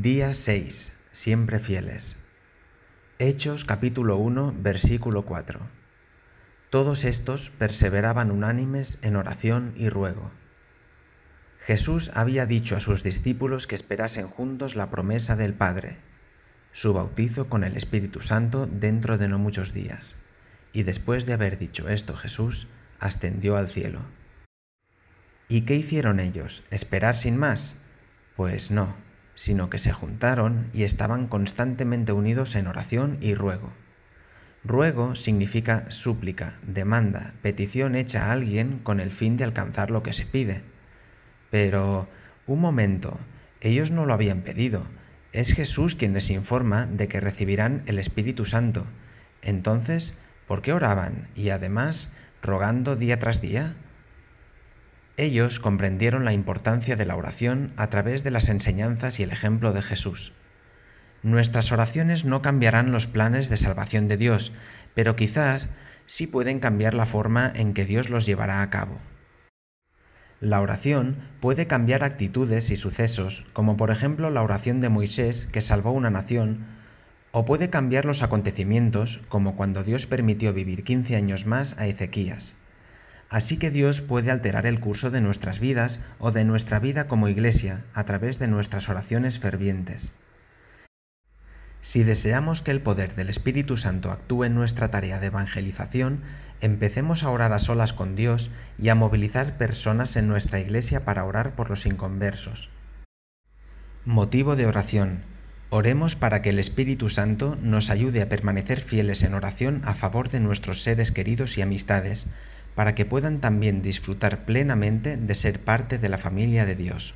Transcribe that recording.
Día 6. Siempre fieles. Hechos capítulo 1 versículo 4. Todos estos perseveraban unánimes en oración y ruego. Jesús había dicho a sus discípulos que esperasen juntos la promesa del Padre, su bautizo con el Espíritu Santo dentro de no muchos días. Y después de haber dicho esto Jesús ascendió al cielo. ¿Y qué hicieron ellos? ¿Esperar sin más? Pues no sino que se juntaron y estaban constantemente unidos en oración y ruego. Ruego significa súplica, demanda, petición hecha a alguien con el fin de alcanzar lo que se pide. Pero, un momento, ellos no lo habían pedido, es Jesús quien les informa de que recibirán el Espíritu Santo. Entonces, ¿por qué oraban y además rogando día tras día? Ellos comprendieron la importancia de la oración a través de las enseñanzas y el ejemplo de Jesús. Nuestras oraciones no cambiarán los planes de salvación de Dios, pero quizás sí pueden cambiar la forma en que Dios los llevará a cabo. La oración puede cambiar actitudes y sucesos, como por ejemplo la oración de Moisés que salvó una nación, o puede cambiar los acontecimientos, como cuando Dios permitió vivir 15 años más a Ezequías. Así que Dios puede alterar el curso de nuestras vidas o de nuestra vida como iglesia a través de nuestras oraciones fervientes. Si deseamos que el poder del Espíritu Santo actúe en nuestra tarea de evangelización, empecemos a orar a solas con Dios y a movilizar personas en nuestra iglesia para orar por los inconversos. Motivo de oración. Oremos para que el Espíritu Santo nos ayude a permanecer fieles en oración a favor de nuestros seres queridos y amistades, para que puedan también disfrutar plenamente de ser parte de la familia de Dios.